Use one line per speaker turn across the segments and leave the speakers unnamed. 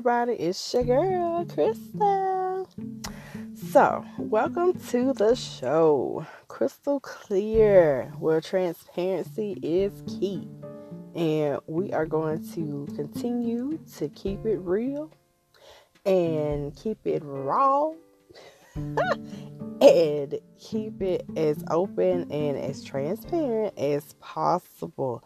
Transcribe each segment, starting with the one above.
everybody? It's your girl, Crystal. So, welcome to the show, Crystal Clear, where transparency is key. And we are going to continue to keep it real and keep it raw and keep it as open and as transparent as possible.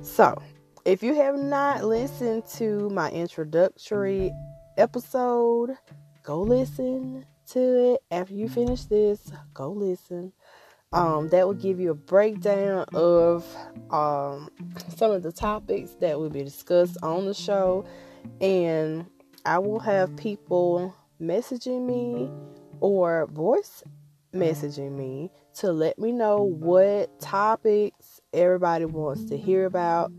So, if you have not listened to my introductory episode, go listen to it. After you finish this, go listen. Um, that will give you a breakdown of um, some of the topics that will be discussed on the show. And I will have people messaging me or voice messaging me to let me know what topics everybody wants to hear about.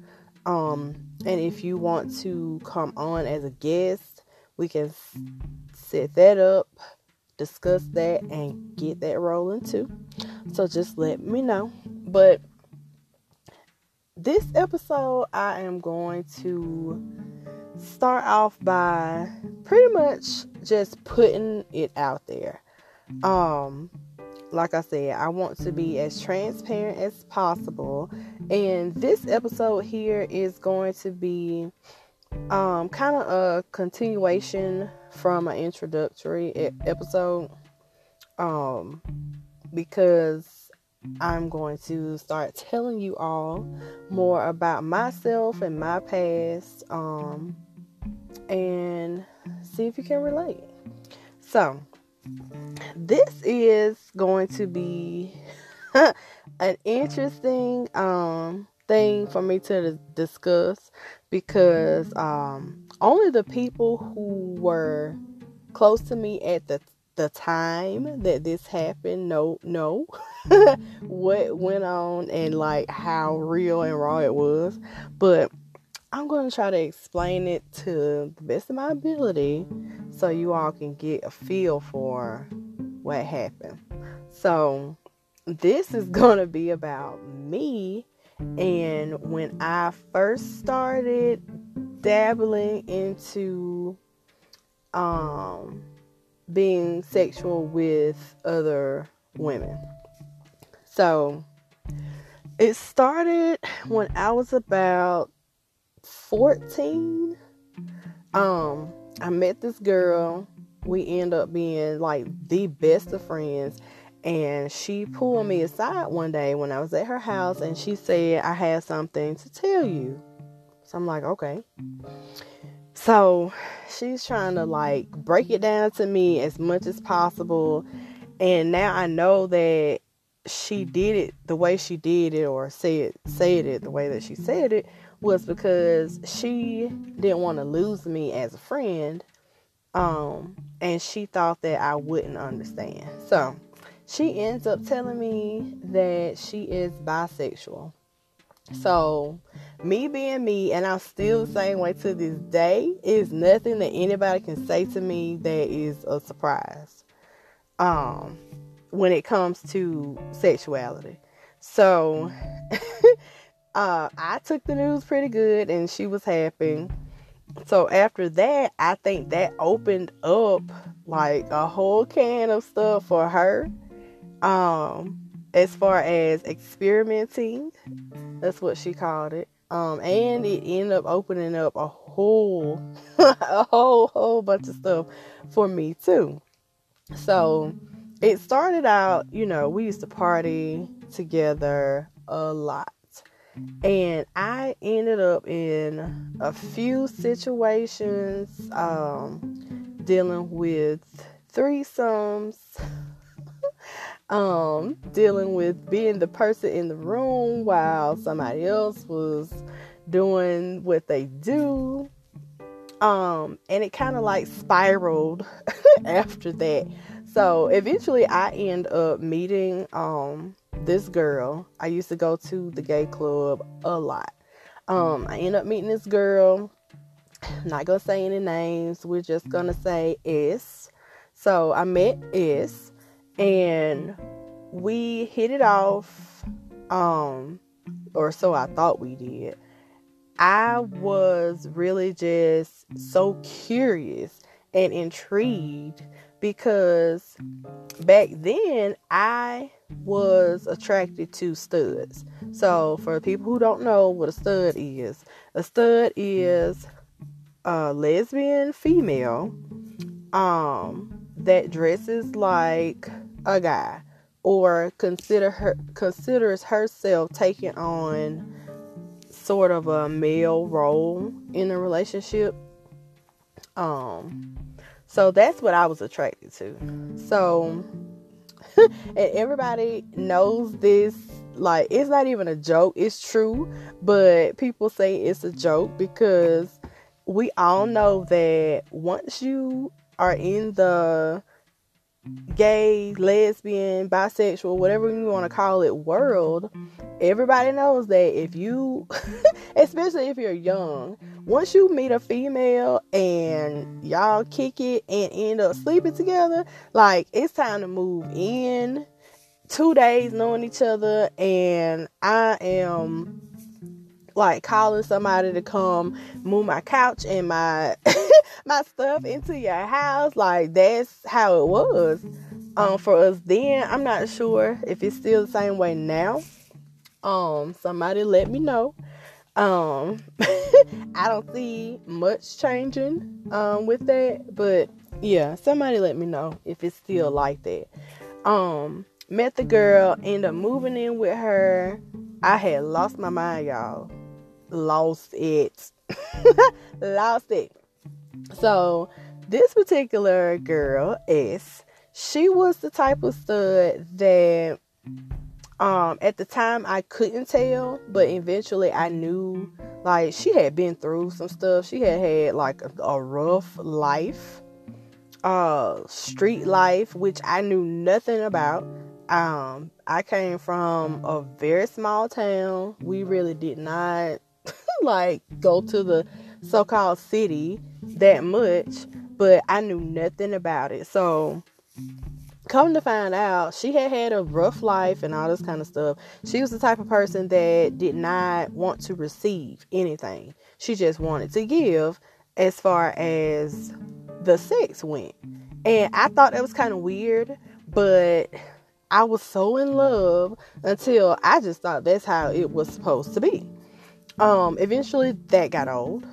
Um, and if you want to come on as a guest, we can set that up, discuss that, and get that rolling too. So just let me know. But this episode, I am going to start off by pretty much just putting it out there. Um, like I said, I want to be as transparent as possible. And this episode here is going to be um, kind of a continuation from an introductory episode. Um, because I'm going to start telling you all more about myself and my past. Um, and see if you can relate. So, this is going to be an interesting um, thing for me to discuss because um, only the people who were close to me at the the time that this happened know know what went on and like how real and raw it was but I'm going to try to explain it to the best of my ability so you all can get a feel for what happened. So, this is going to be about me and when I first started dabbling into um being sexual with other women. So, it started when I was about 14, um, I met this girl. We end up being like the best of friends. And she pulled me aside one day when I was at her house and she said, I have something to tell you. So I'm like, okay. So she's trying to like break it down to me as much as possible. And now I know that she did it the way she did it or said said it the way that she said it was because she didn't want to lose me as a friend. Um, and she thought that I wouldn't understand. So she ends up telling me that she is bisexual. So, me being me, and I'm still the same way to this day, is nothing that anybody can say to me that is a surprise. Um, when it comes to sexuality. So, uh, I took the news pretty good and she was happy. So after that, I think that opened up like a whole can of stuff for her. Um, as far as experimenting, that's what she called it. Um, and it ended up opening up a whole, a whole, whole bunch of stuff for me too. So it started out, you know, we used to party together a lot. And I ended up in a few situations um, dealing with threesomes, um, dealing with being the person in the room while somebody else was doing what they do. Um, and it kind of like spiraled after that. So eventually I end up meeting um, this girl. I used to go to the gay club a lot. Um, I end up meeting this girl. not gonna say any names. We're just gonna say S. So I met S, and we hit it off. Um, or so I thought we did. I was really just so curious and intrigued because back then I was attracted to studs. So, for people who don't know what a stud is, a stud is a lesbian female um that dresses like a guy or consider her considers herself taking on sort of a male role in a relationship. Um, so that's what I was attracted to. So, and everybody knows this. Like, it's not even a joke, it's true, but people say it's a joke because we all know that once you are in the gay, lesbian, bisexual, whatever you want to call it world, everybody knows that if you, especially if you're young, once you meet a female and y'all kick it and end up sleeping together, like it's time to move in. Two days knowing each other, and I am like calling somebody to come move my couch and my my stuff into your house. Like that's how it was um for us then. I'm not sure if it's still the same way now. Um somebody let me know. Um I don't see much changing um with that, but yeah, somebody let me know if it's still like that. Um met the girl, ended up moving in with her. I had lost my mind, y'all. Lost it. lost it. So this particular girl, S, she was the type of stud that um at the time I couldn't tell, but eventually I knew like she had been through some stuff. She had had like a, a rough life, uh street life, which I knew nothing about. Um I came from a very small town. We really did not like go to the so-called city that much, but I knew nothing about it. So, come to find out, she had had a rough life and all this kind of stuff. She was the type of person that did not want to receive anything. She just wanted to give as far as the sex went. And I thought that was kind of weird, but I was so in love until I just thought that's how it was supposed to be um eventually that got old.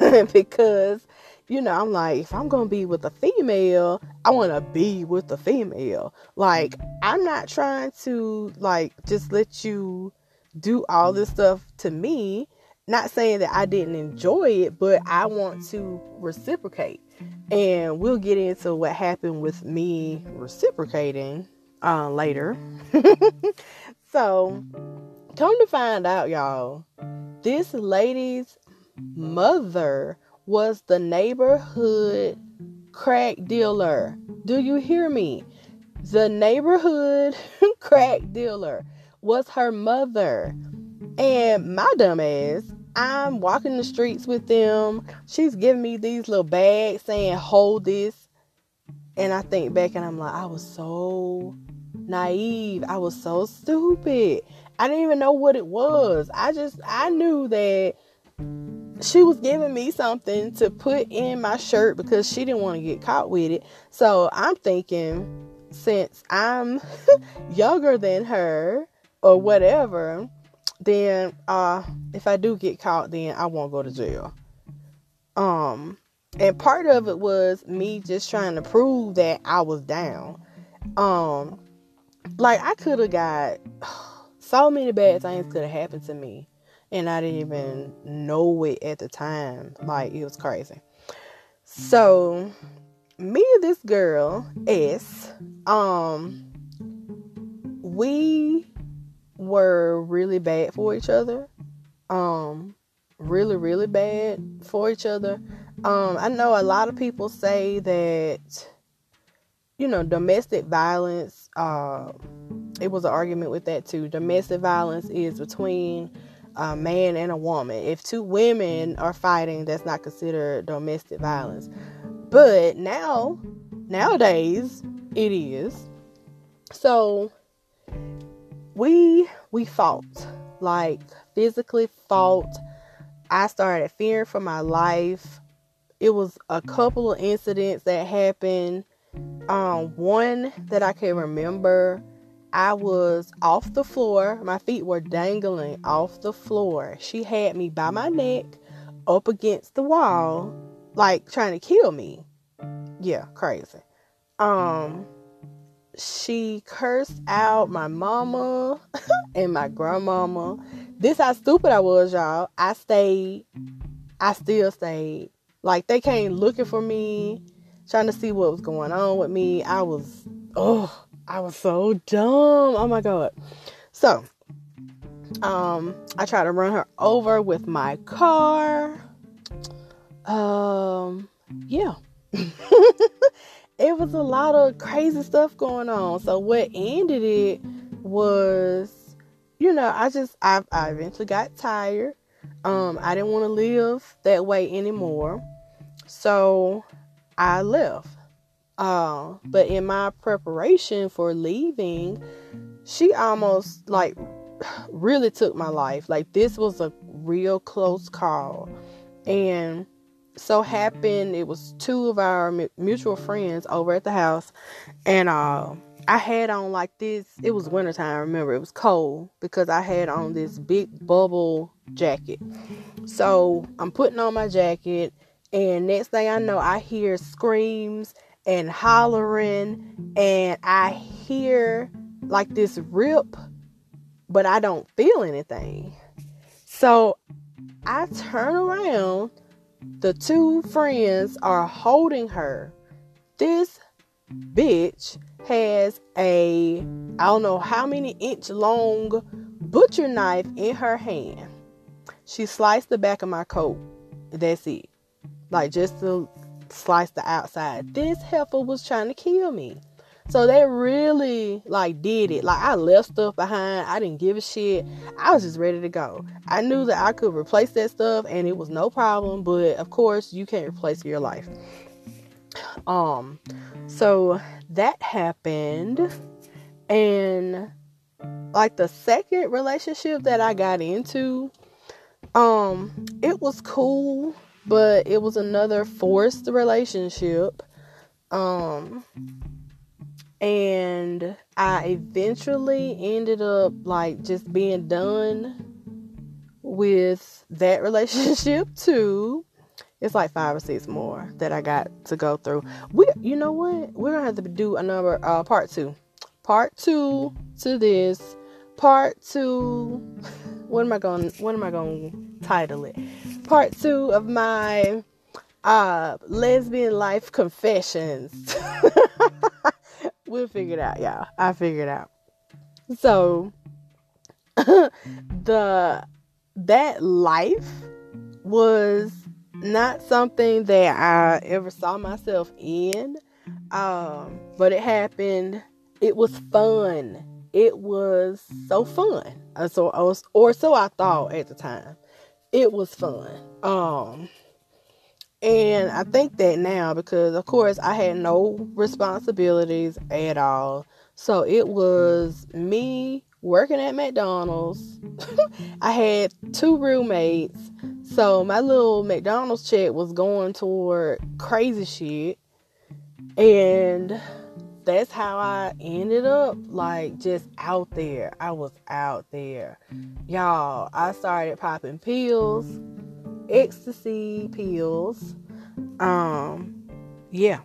Because you know i'm like if i'm gonna be with a female i want to be with a female. Like i'm not trying to like just let you do all this stuff to me. Not saying that i didn't enjoy it but i want to reciprocate. And we'll get into what happened with me reciprocating uh, later. So come to find out y'all this lady's mother was the neighborhood crack dealer. Do you hear me? The neighborhood crack dealer was her mother. And my dumb ass, I'm walking the streets with them. She's giving me these little bags saying, hold this. And I think back and I'm like, I was so naive. I was so stupid. I didn't even know what it was. I just I knew that she was giving me something to put in my shirt because she didn't want to get caught with it. So I'm thinking since I'm younger than her or whatever, then uh if I do get caught then I won't go to jail. Um and part of it was me just trying to prove that I was down. Um like I could have got so many bad things could have happened to me and I didn't even know it at the time. Like it was crazy. So me and this girl, S, um, we were really bad for each other. Um, really, really bad for each other. Um, I know a lot of people say that, you know, domestic violence, uh, it was an argument with that too. Domestic violence is between a man and a woman. If two women are fighting, that's not considered domestic violence. But now, nowadays, it is. So we we fought, like physically fought. I started fearing for my life. It was a couple of incidents that happened. Um, one that I can remember, I was off the floor. My feet were dangling off the floor. She had me by my neck up against the wall, like trying to kill me. Yeah, crazy. Um, she cursed out my mama and my grandmama. This how stupid I was, y'all. I stayed. I still stayed. Like they came looking for me, trying to see what was going on with me. I was, oh, I was so dumb. Oh my god. So, um, I tried to run her over with my car. Um, yeah. it was a lot of crazy stuff going on. So what ended it was, you know, I just I, I eventually got tired. Um, I didn't want to live that way anymore. So I left. Uh, but in my preparation for leaving, she almost like really took my life. Like this was a real close call. And so happened it was two of our mutual friends over at the house and uh, i had on like this it was wintertime remember it was cold because i had on this big bubble jacket so i'm putting on my jacket and next thing i know i hear screams and hollering and i hear like this rip but i don't feel anything so i turn around the two friends are holding her. This bitch has a I don't know how many inch long butcher knife in her hand. She sliced the back of my coat. That's it. Like just to slice the outside. This heifer was trying to kill me. So they really like did it. Like I left stuff behind. I didn't give a shit. I was just ready to go. I knew that I could replace that stuff and it was no problem, but of course you can't replace your life. Um so that happened and like the second relationship that I got into um it was cool, but it was another forced relationship. Um and I eventually ended up like just being done with that relationship too. It's like five or six more that I got to go through. We, you know what? We're gonna have to do another uh, part two, part two to this, part two. What am I going? What am I going to title it? Part two of my uh lesbian life confessions. we'll figure it out, y'all. I figured out. So the that life was not something that I ever saw myself in. Um, but it happened. It was fun. It was so fun. Uh, so I was, or so I thought at the time. It was fun. Um, and I think that now because, of course, I had no responsibilities at all. So it was me working at McDonald's. I had two roommates. So my little McDonald's check was going toward crazy shit. And that's how I ended up like just out there. I was out there. Y'all, I started popping pills ecstasy pills. Um, yeah.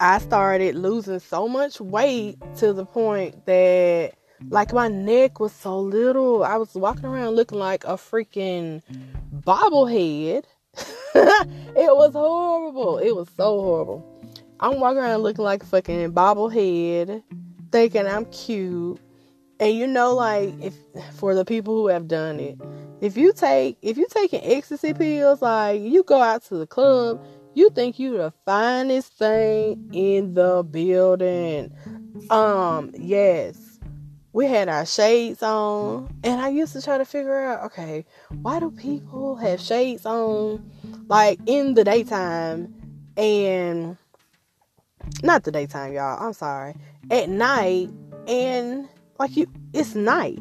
I started losing so much weight to the point that like my neck was so little. I was walking around looking like a freaking bobblehead. it was horrible. It was so horrible. I'm walking around looking like a fucking bobblehead, thinking I'm cute. And you know, like if for the people who have done it, if you take if you taking ecstasy pills, like you go out to the club, you think you the finest thing in the building. Um, yes. We had our shades on, and I used to try to figure out, okay, why do people have shades on like in the daytime and not the daytime, y'all. I'm sorry. At night and like you it's night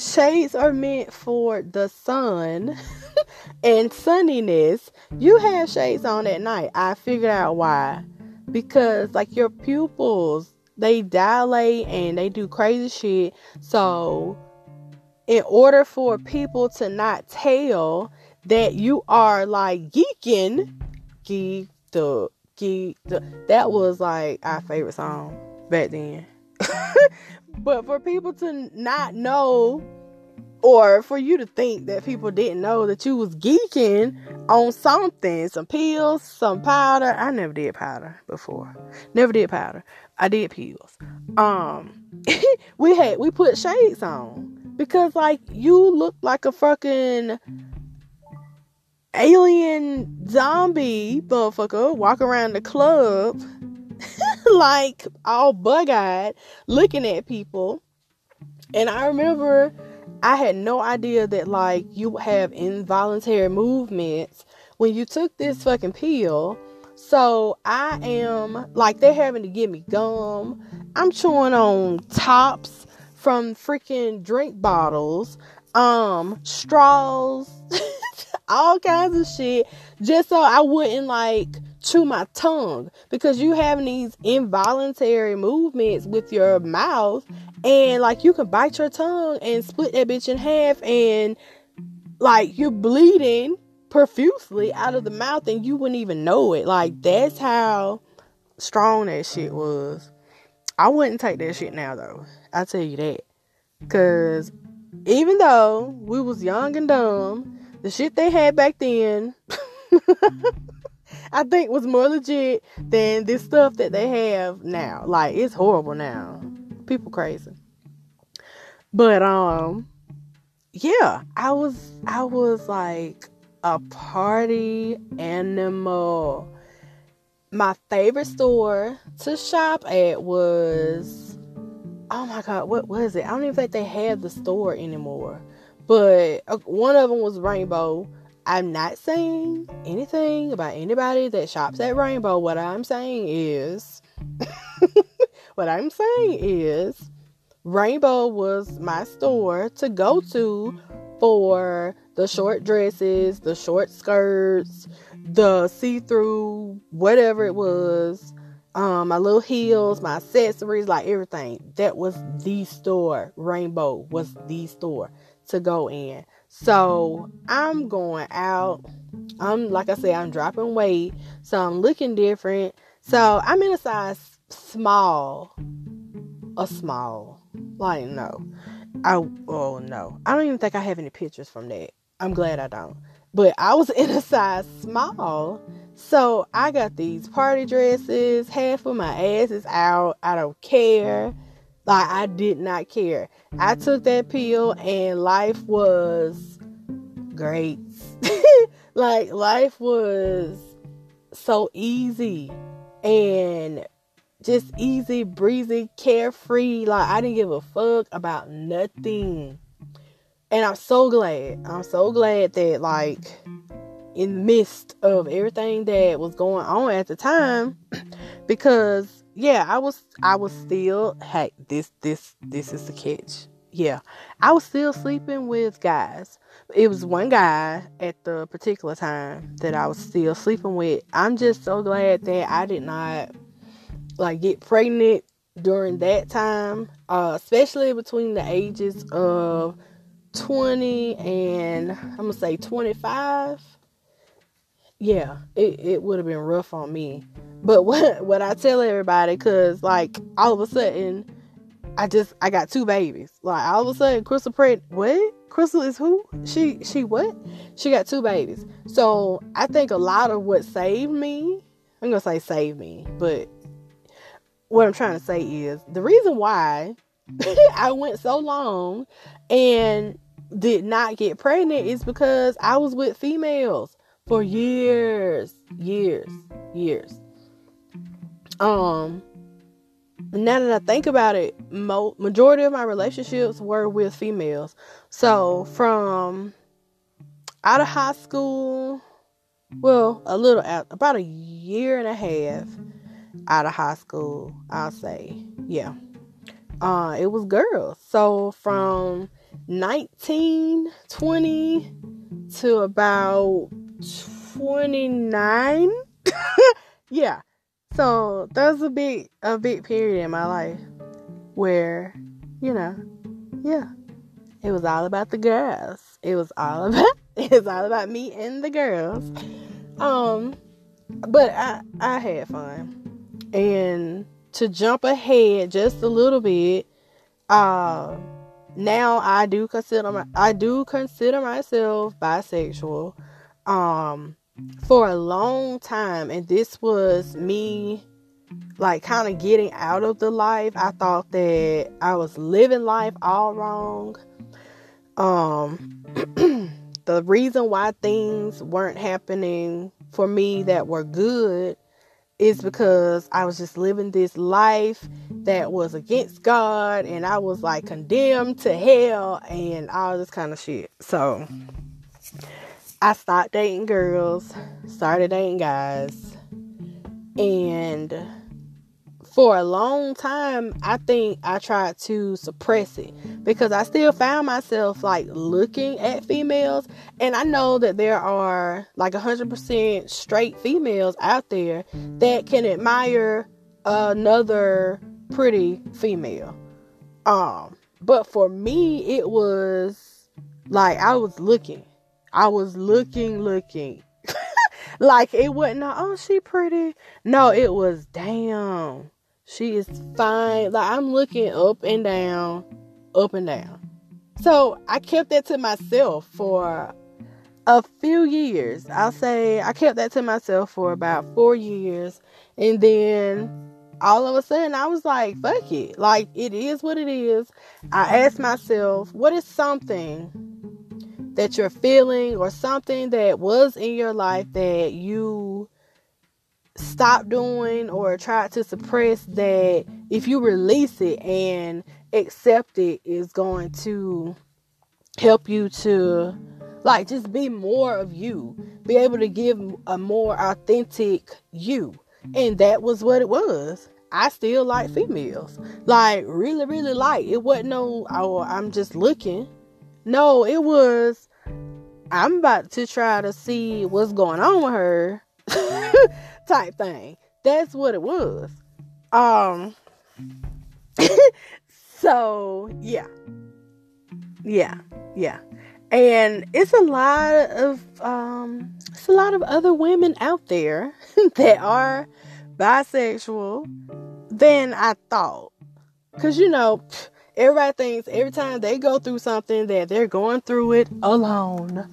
shades are meant for the sun and sunniness. You have shades on at night. I figured out why. Because like your pupils, they dilate and they do crazy shit. So in order for people to not tell that you are like geeking, geek the that was like our favorite song back then. but for people to not know or for you to think that people didn't know that you was geeking on something, some pills, some powder. I never did powder before. Never did powder. I did pills. Um we had we put shades on because like you look like a fucking alien zombie motherfucker walk around the club like all bug-eyed looking at people. And i remember i had no idea that like you have involuntary movements when you took this fucking pill. So i am like they're having to give me gum. I'm chewing on tops from freaking drink bottles um straws all kinds of shit just so I wouldn't like chew my tongue because you having these involuntary movements with your mouth and like you can bite your tongue and split that bitch in half and like you're bleeding profusely out of the mouth and you wouldn't even know it. Like that's how strong that shit was. I wouldn't take that shit now though. I tell you that. Cause even though we was young and dumb, the shit they had back then I think was more legit than this stuff that they have now. Like it's horrible now. People crazy. But um yeah, I was I was like a party animal. My favorite store to shop at was oh my god, what was it? I don't even think they have the store anymore. But uh, one of them was Rainbow. I'm not saying anything about anybody that shops at Rainbow. What I'm saying is, what I'm saying is, Rainbow was my store to go to for the short dresses, the short skirts, the see through, whatever it was, um, my little heels, my accessories, like everything. That was the store. Rainbow was the store to go in. So I'm going out. I'm like I said, I'm dropping weight. So I'm looking different. So I'm in a size small. A small. Like no. I oh no. I don't even think I have any pictures from that. I'm glad I don't. But I was in a size small. So I got these party dresses. Half of my ass is out. I don't care. Like I did not care. I took that pill and life was great. like life was so easy and just easy breezy, carefree. Like I didn't give a fuck about nothing. And I'm so glad. I'm so glad that like in the midst of everything that was going on at the time because yeah, I was I was still hey, this this this is the catch. Yeah. I was still sleeping with guys. It was one guy at the particular time that I was still sleeping with. I'm just so glad that I did not like get pregnant during that time, uh, especially between the ages of 20 and I'm gonna say 25 yeah, it, it would have been rough on me. But what what I tell everybody, cause like all of a sudden, I just I got two babies. Like all of a sudden, Crystal Pratt, what? Crystal is who? She she what? She got two babies. So I think a lot of what saved me, I'm gonna say saved me, but what I'm trying to say is the reason why I went so long and did not get pregnant is because I was with females for years, years, years. Um, now that I think about it, mo- majority of my relationships were with females. So from out of high school, well, a little out, about a year and a half out of high school, I'll say, yeah. Uh, it was girls. So from 19, 20 to about 29. yeah. So there's a big a big period in my life where, you know, yeah. It was all about the girls. It was all about it was all about me and the girls. Um but I I had fun. And to jump ahead just a little bit, uh now I do consider my, I do consider myself bisexual. Um for a long time and this was me like kind of getting out of the life. I thought that I was living life all wrong. Um the reason why things weren't happening for me that were good is because I was just living this life that was against God and I was like condemned to hell and all this kind of shit. So I stopped dating girls, started dating guys, and for a long time, I think I tried to suppress it because I still found myself like looking at females. And I know that there are like 100% straight females out there that can admire another pretty female. Um, but for me, it was like I was looking, I was looking, looking. like it wasn't, oh, she pretty. No, it was damn she is fine. Like I'm looking up and down, up and down. So I kept that to myself for a few years. I'll say I kept that to myself for about four years. And then all of a sudden I was like, fuck it. Like it is what it is. I asked myself, what is something that you're feeling or something that was in your life that you stopped doing or tried to suppress that if you release it and accept it is going to help you to like just be more of you be able to give a more authentic you. And that was what it was. I still like females. Like really really like. It wasn't no oh i'm just looking. No it was i'm about to try to see what's going on with her type thing. That's what it was. Um so yeah. Yeah. Yeah. And it's a lot of um it's a lot of other women out there that are bisexual than I thought. Cause you know, everybody thinks every mm-hmm. time they go through something that they're going through it alone.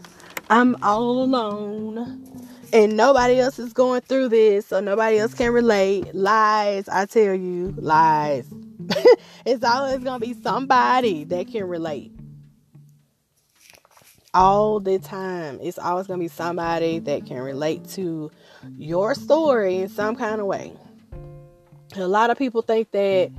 I'm all alone and nobody else is going through this, so nobody else can relate. Lies, I tell you, lies. it's always gonna be somebody that can relate. All the time, it's always gonna be somebody that can relate to your story in some kind of way. A lot of people think that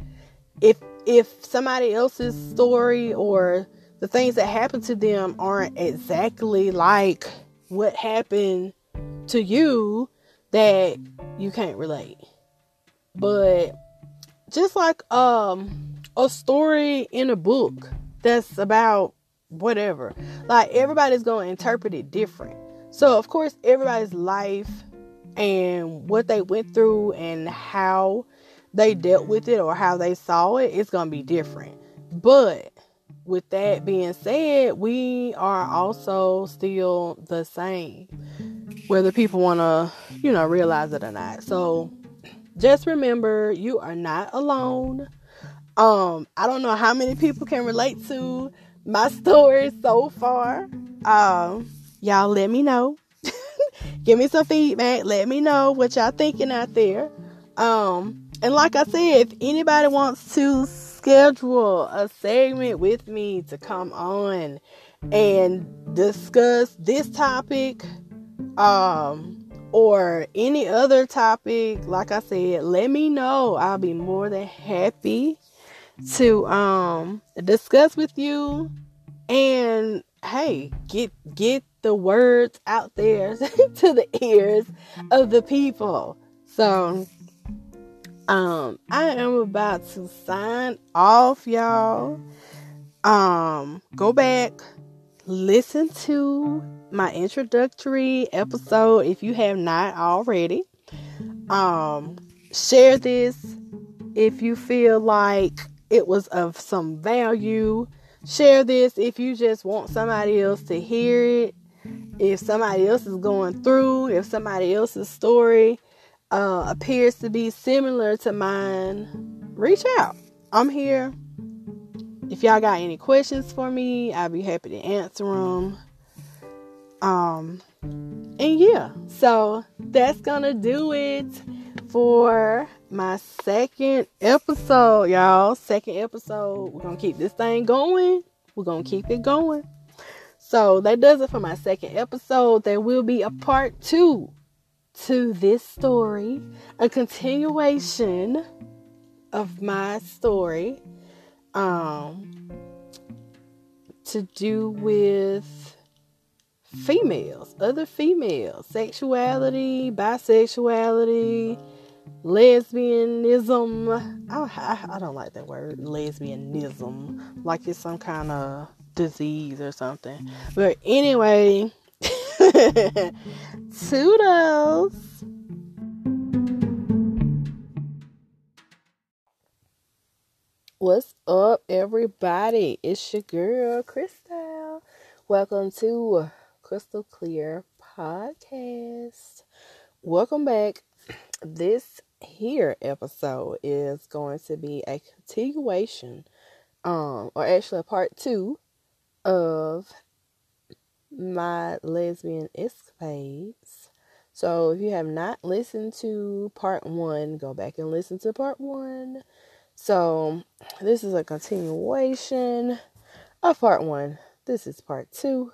if if somebody else's story or the things that happen to them aren't exactly like what happened to you that you can't relate. But just like um a story in a book that's about whatever. Like everybody's going to interpret it different. So of course everybody's life and what they went through and how they dealt with it or how they saw it, it is going to be different. But with that being said, we are also still the same whether people want to, you know, realize it or not. So just remember you are not alone. Um, I don't know how many people can relate to my story so far. Um, y'all let me know. Give me some feedback. Let me know what y'all thinking out there. Um, and like I said, if anybody wants to schedule a segment with me to come on and discuss this topic, um or any other topic like i said let me know. I'll be more than happy to um discuss with you. And hey get get the words out there to the ears of the people. So um i am about to sign off y'all Um, go back, listen to my introductory episode if you have not already. Um, share this if you feel like it was of some value. Share this if you just want somebody else to hear it. If somebody else is going through, if somebody else's story uh, appears to be similar to mine, reach out. I'm here. If y'all got any questions for me, I'll be happy to answer them. Um, and yeah, so that's gonna do it for my second episode, y'all. Second episode. We're gonna keep this thing going. We're gonna keep it going. So that does it for my second episode. There will be a part two to this story, a continuation of my story. Um to do with females, other females, sexuality, bisexuality, lesbianism. I, I, I, don't like that word, lesbianism, like it's some kind of disease or something. But anyway, toodles. What's up, everybody? It's your girl, Crystal. Welcome to Crystal Clear Podcast. Welcome back. This here episode is going to be a continuation, um, or actually a part two of my lesbian escapades. So if you have not listened to part one, go back and listen to part one. So this is a continuation of part one. This is part two.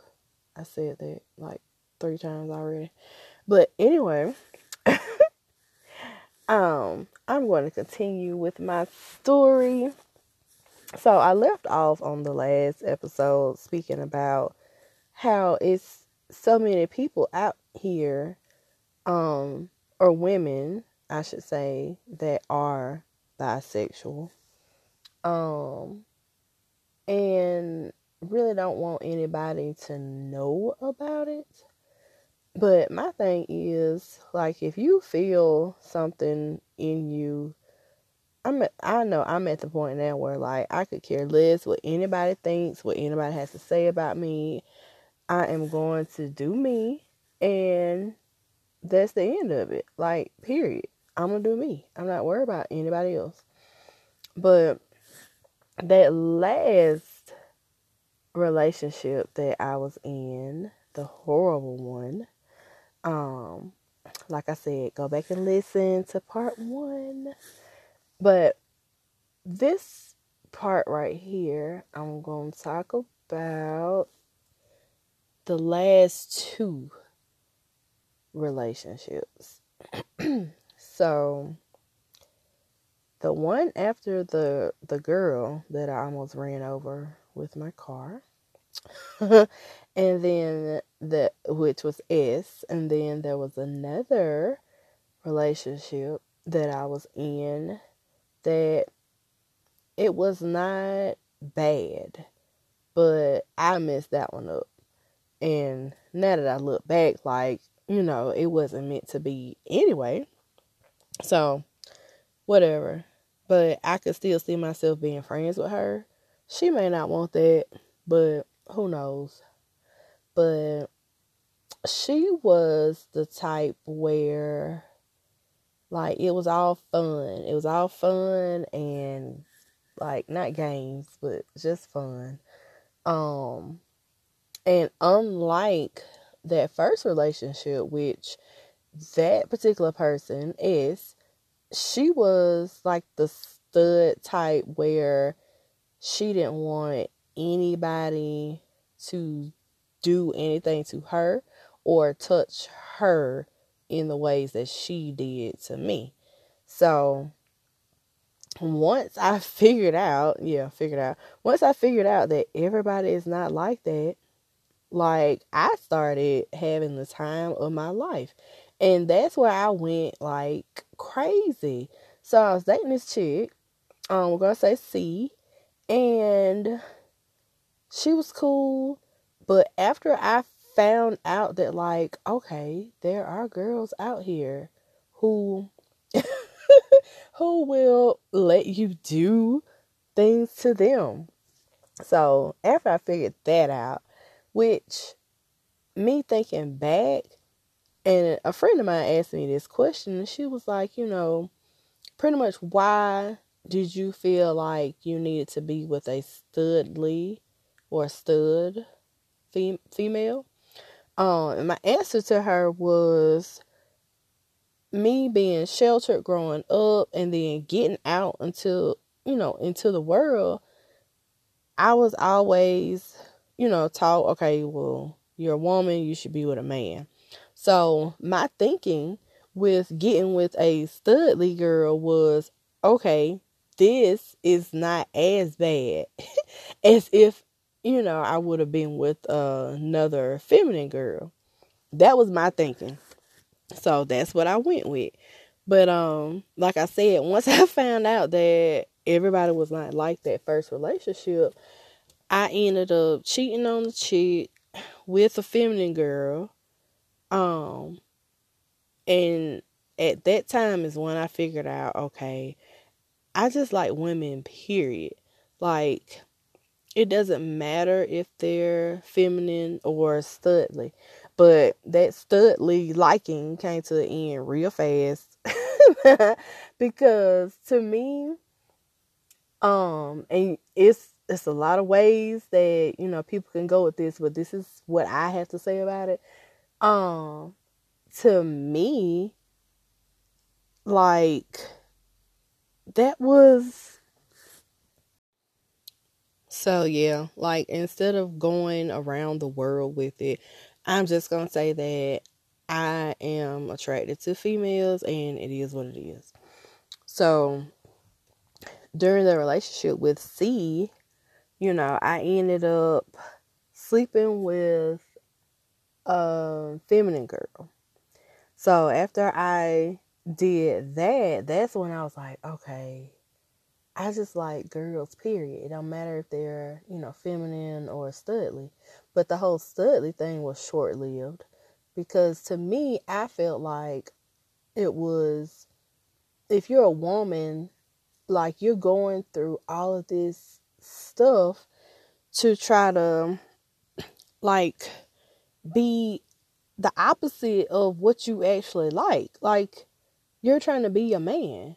I said that like three times already. But anyway, um, I'm going to continue with my story. So I left off on the last episode speaking about how it's so many people out here, um, or women, I should say, that are bisexual. Um, and really don't want anybody to know about it. But my thing is, like, if you feel something in you, I'm at, I know I'm at the point now where like I could care less what anybody thinks, what anybody has to say about me. I am going to do me, and that's the end of it. Like, period. I'm gonna do me. I'm not worried about anybody else. But that last relationship that I was in, the horrible one, um, like I said, go back and listen to part one. But this part right here, I'm to talk about the last two relationships. so, the one after the the girl that I almost ran over with my car. and then the which was S, and then there was another relationship that I was in that it was not bad, but I messed that one up. And now that I look back, like, you know, it wasn't meant to be anyway. So, whatever. But I could still see myself being friends with her she may not want that, but who knows? But she was the type where like it was all fun. It was all fun and like not games, but just fun. Um and unlike that first relationship which that particular person is she was like the stud type where she didn't want anybody to do anything to her or touch her in the ways that she did to me. So once I figured out, yeah, figured out, once I figured out that everybody is not like that, like I started having the time of my life. And that's where I went like crazy. So I was dating this chick. Um, we're gonna say C and she was cool. But after I found out that, like, okay, there are girls out here who who will let you do things to them. So after I figured that out, which me thinking back, and a friend of mine asked me this question, and she was like, you know, pretty much why did you feel like you needed to be with a studly or stud fem- female? Um, and my answer to her was me being sheltered growing up and then getting out until you know into the world. I was always, you know, taught, okay, well, you're a woman, you should be with a man. So my thinking with getting with a studly girl was, okay, this is not as bad as if you know I would have been with uh, another feminine girl. That was my thinking. So that's what I went with. But um like I said, once I found out that everybody was not like that first relationship, I ended up cheating on the chick with a feminine girl. Um and at that time is when I figured out, okay, I just like women, period. Like, it doesn't matter if they're feminine or studly, but that studly liking came to the end real fast. because to me, um, and it's it's a lot of ways that you know people can go with this, but this is what I have to say about it. Um, to me, like that was so yeah, like instead of going around the world with it, I'm just gonna say that I am attracted to females and it is what it is. So during the relationship with C, you know, I ended up sleeping with a feminine girl. So after I did that, that's when I was like, okay, I just like girls, period. It don't matter if they're, you know, feminine or studly. But the whole studly thing was short lived because to me, I felt like it was, if you're a woman, like you're going through all of this stuff to try to, like, be the opposite of what you actually like. Like, you're trying to be a man.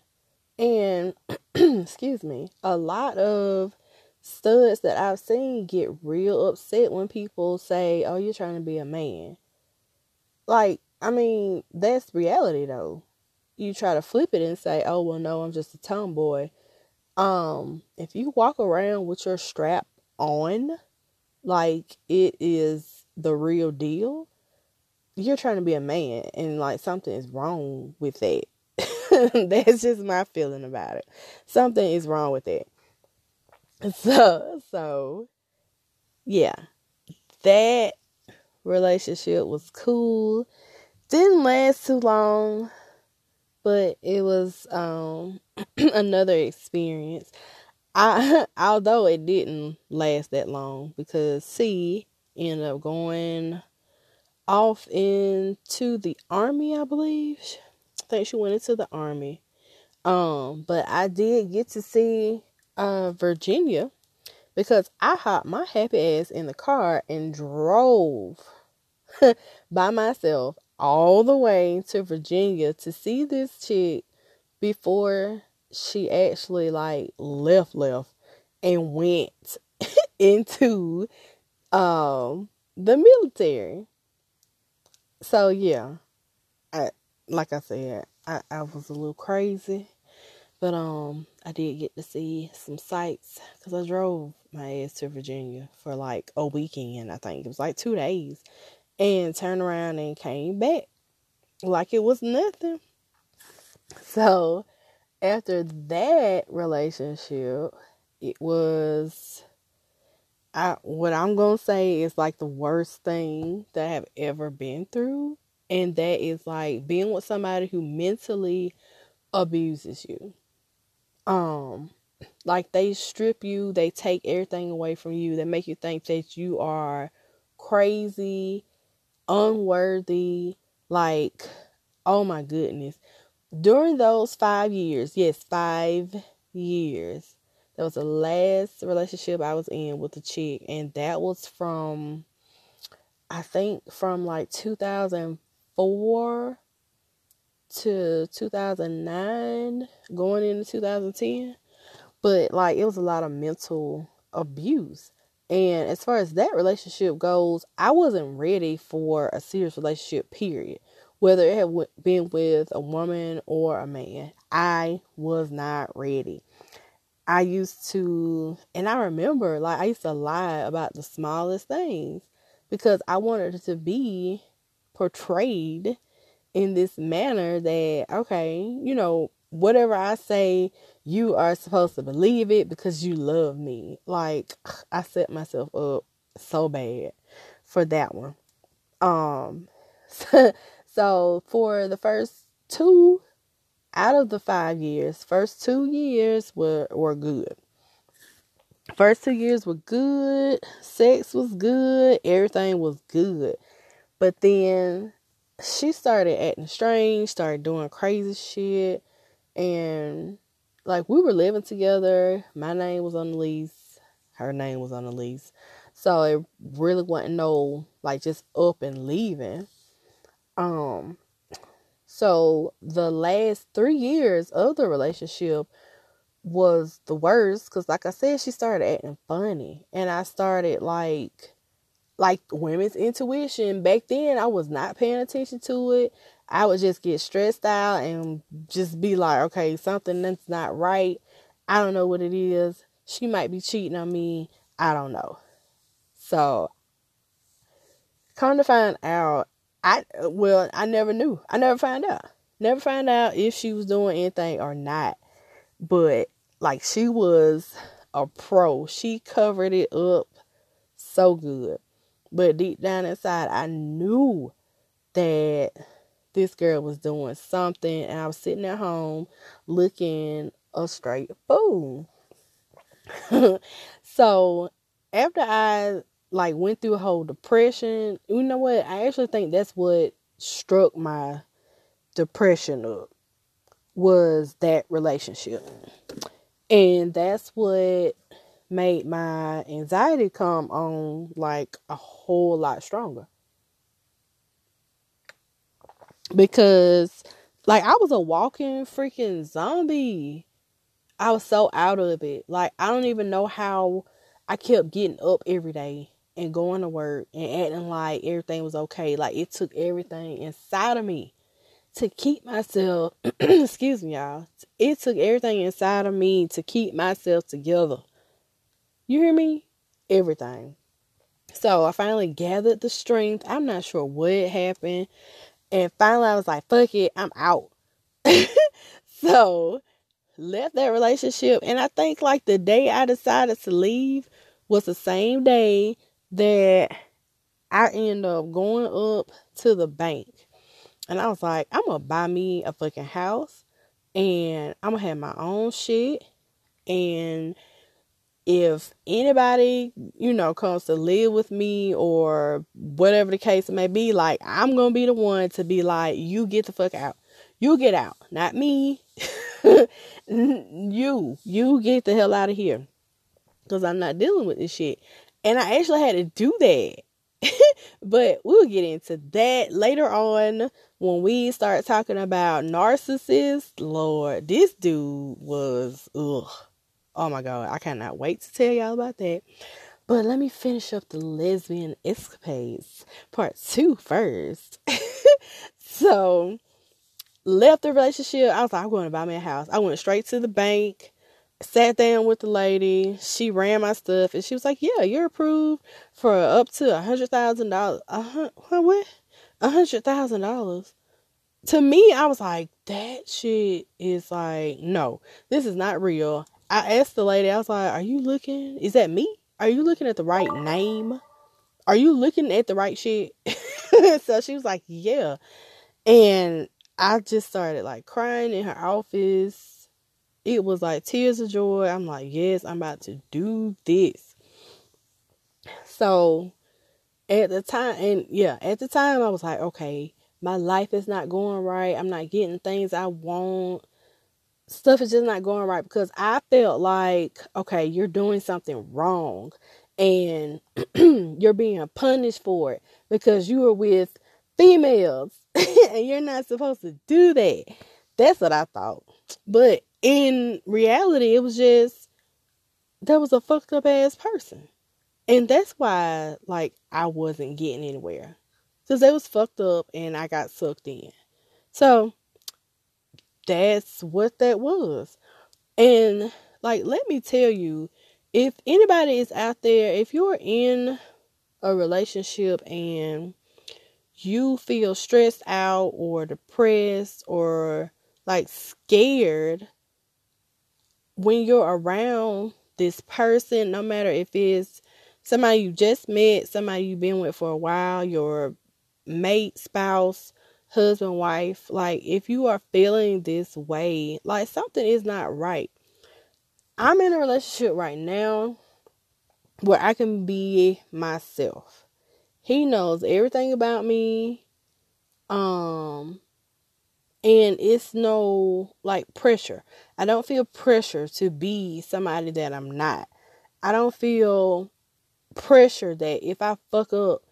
And, excuse me, a lot of studs that I've seen get real upset when people say, oh, you're trying to be a man. Like, I mean, that's reality though. You try to flip it and say, oh, well, no, I'm just a tomboy. Um, if you walk around with your strap on, like it is the real deal, you're trying to be a man and like something is wrong with that. That's just my feeling about it. Something is wrong with it. So, so yeah, that relationship was cool. Didn't last too long, but it was um another experience. I although it didn't last that long because C ended up going off into the army, I believe I think she went into the army. Um, but I did get to see uh Virginia because I hopped my happy ass in the car and drove by myself all the way to Virginia to see this chick before she actually like left left and went into um the military. So yeah. I like I said, I, I was a little crazy, but um, I did get to see some sights because I drove my ass to Virginia for like a weekend. I think it was like two days, and turned around and came back like it was nothing. So after that relationship, it was I what I'm gonna say is like the worst thing that I have ever been through and that is like being with somebody who mentally abuses you. Um like they strip you, they take everything away from you, they make you think that you are crazy, unworthy, like oh my goodness. During those 5 years, yes, 5 years. That was the last relationship I was in with a chick and that was from I think from like 2004 to 2009 going into 2010 but like it was a lot of mental abuse and as far as that relationship goes i wasn't ready for a serious relationship period whether it had been with a woman or a man i was not ready i used to and i remember like i used to lie about the smallest things because i wanted to be portrayed in this manner that okay, you know, whatever I say, you are supposed to believe it because you love me. Like I set myself up so bad for that one. Um so, for the first two out of the 5 years, first 2 years were were good. First 2 years were good, sex was good, everything was good. But then she started acting strange, started doing crazy shit, and like we were living together. My name was on the lease, her name was on the lease, so it really wasn't no like just up and leaving. Um, so the last three years of the relationship was the worst because, like I said, she started acting funny, and I started like like women's intuition. Back then, I was not paying attention to it. I would just get stressed out and just be like, okay, something that's not right. I don't know what it is. She might be cheating on me. I don't know. So, come to find out, I well, I never knew. I never found out. Never found out if she was doing anything or not. But like she was a pro. She covered it up so good. But deep down inside, I knew that this girl was doing something, and I was sitting at home looking a straight fool. so after I like went through a whole depression, you know what? I actually think that's what struck my depression up was that relationship. And that's what made my anxiety come on like a whole lot stronger. Because like I was a walking freaking zombie. I was so out of it. Like I don't even know how I kept getting up every day and going to work and acting like everything was okay. Like it took everything inside of me to keep myself excuse me y'all. It took everything inside of me to keep myself together. You hear me? Everything. So I finally gathered the strength. I'm not sure what happened. And finally I was like, fuck it, I'm out. so left that relationship. And I think like the day I decided to leave was the same day that I end up going up to the bank. And I was like, I'm gonna buy me a fucking house and I'm gonna have my own shit and if anybody, you know, comes to live with me or whatever the case may be, like I'm gonna be the one to be like, you get the fuck out. You get out, not me. you, you get the hell out of here. Cause I'm not dealing with this shit. And I actually had to do that. but we'll get into that later on when we start talking about narcissists. Lord, this dude was ugh Oh my god, I cannot wait to tell y'all about that. But let me finish up the lesbian escapades part two first. so, left the relationship. I was like, I'm going to buy me a house. I went straight to the bank, sat down with the lady. She ran my stuff, and she was like, "Yeah, you're approved for up to a hundred thousand dollars. Uh, what? A hundred thousand dollars." To me, I was like, that shit is like, no, this is not real. I asked the lady, I was like, Are you looking? Is that me? Are you looking at the right name? Are you looking at the right shit? so she was like, Yeah. And I just started like crying in her office. It was like tears of joy. I'm like, yes, I'm about to do this. So at the time, and yeah, at the time, I was like, okay, my life is not going right. I'm not getting things I want. Stuff is just not going right because I felt like, okay, you're doing something wrong and you're being punished for it because you were with females and you're not supposed to do that. That's what I thought. But in reality, it was just that was a fucked up ass person. And that's why like I wasn't getting anywhere. Cuz they was fucked up and I got sucked in. So that's what that was. And like let me tell you, if anybody is out there, if you're in a relationship and you feel stressed out or depressed or like scared when you're around this person, no matter if it's somebody you just met, somebody you've been with for a while, your mate, spouse, husband, wife, like if you are feeling this way, like something is not right. I'm in a relationship right now where I can be myself. He knows everything about me. Um and it's no like pressure. I don't feel pressure to be somebody that I'm not. I don't feel pressure that if I fuck up,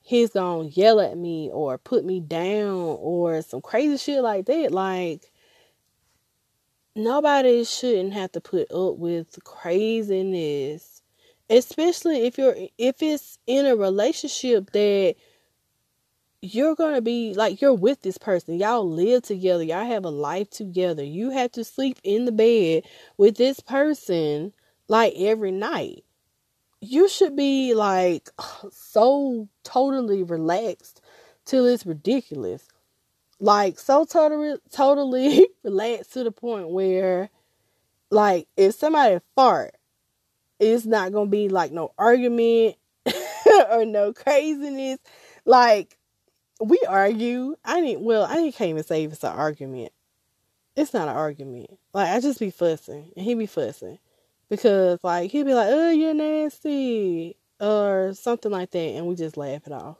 he's gonna yell at me or put me down or some crazy shit like that. Like nobody shouldn't have to put up with craziness especially if you're if it's in a relationship that you're gonna be like you're with this person. Y'all live together. Y'all have a life together. You have to sleep in the bed with this person like every night. You should be like so totally relaxed till it's ridiculous. Like so totally totally relaxed to the point where like if somebody fart it's not gonna be like no argument or no craziness. Like we argue. I didn't. Well, I can't even say if it's an argument. It's not an argument. Like I just be fussing, and he be fussing because like he'd be like, "Oh, you're nasty," or something like that, and we just laugh it off.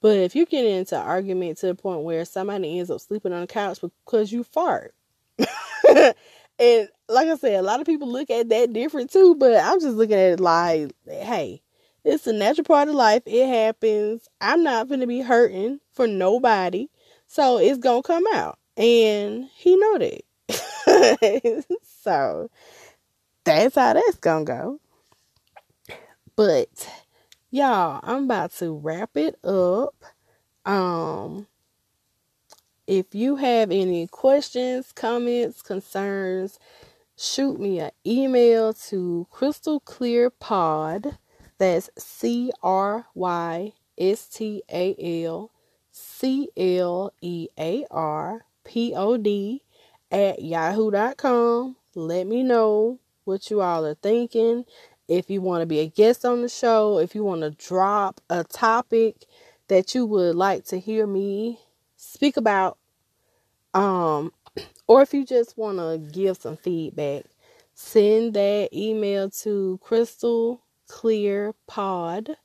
But if you get into an argument to the point where somebody ends up sleeping on the couch because you fart, and like I said, a lot of people look at that different too, but I'm just looking at it like, hey, it's a natural part of life. It happens. I'm not gonna be hurting for nobody. So it's gonna come out. And he know that. so that's how that's gonna go. But y'all, I'm about to wrap it up. Um if you have any questions, comments, concerns, shoot me an email to crystal clear pod that's c r y s t a l c l e a r p o d at yahoo.com let me know what you all are thinking if you want to be a guest on the show if you want to drop a topic that you would like to hear me speak about um or if you just want to give some feedback, send that email to crystalclearpod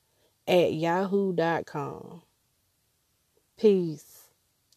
at yahoo.com. Peace.